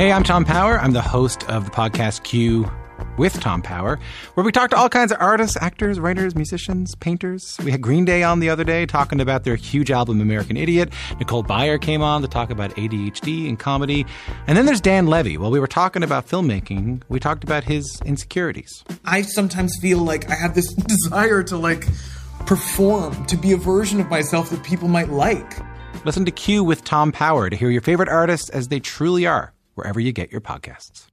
Hey, I'm Tom Power. I'm the host of the podcast Q with Tom Power, where we talk to all kinds of artists, actors, writers, musicians, painters. We had Green Day on the other day talking about their huge album American Idiot. Nicole Byer came on to talk about ADHD and comedy. And then there's Dan Levy. While we were talking about filmmaking, we talked about his insecurities. I sometimes feel like I have this desire to like perform, to be a version of myself that people might like. Listen to Q with Tom Power to hear your favorite artists as they truly are, wherever you get your podcasts.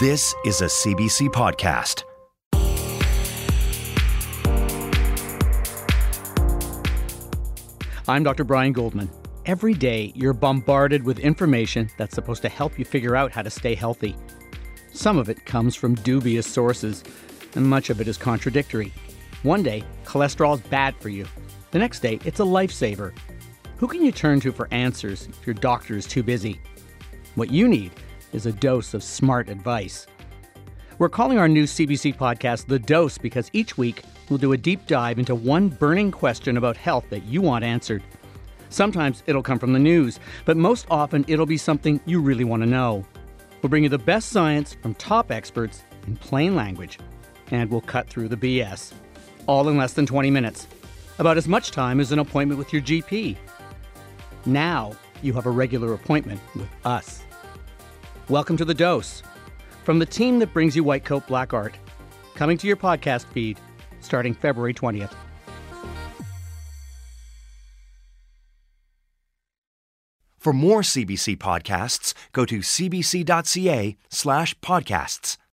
This is a CBC podcast. I'm Dr. Brian Goldman. Every day, you're bombarded with information that's supposed to help you figure out how to stay healthy. Some of it comes from dubious sources, and much of it is contradictory. One day, cholesterol is bad for you. The next day, it's a lifesaver. Who can you turn to for answers if your doctor is too busy? What you need is a dose of smart advice. We're calling our new CBC podcast The Dose because each week we'll do a deep dive into one burning question about health that you want answered. Sometimes it'll come from the news, but most often it'll be something you really want to know. We'll bring you the best science from top experts in plain language, and we'll cut through the BS. All in less than 20 minutes. About as much time as an appointment with your GP. Now you have a regular appointment with us. Welcome to The Dose from the team that brings you White Coat Black Art, coming to your podcast feed starting February 20th. For more CBC podcasts, go to cbc.ca slash podcasts.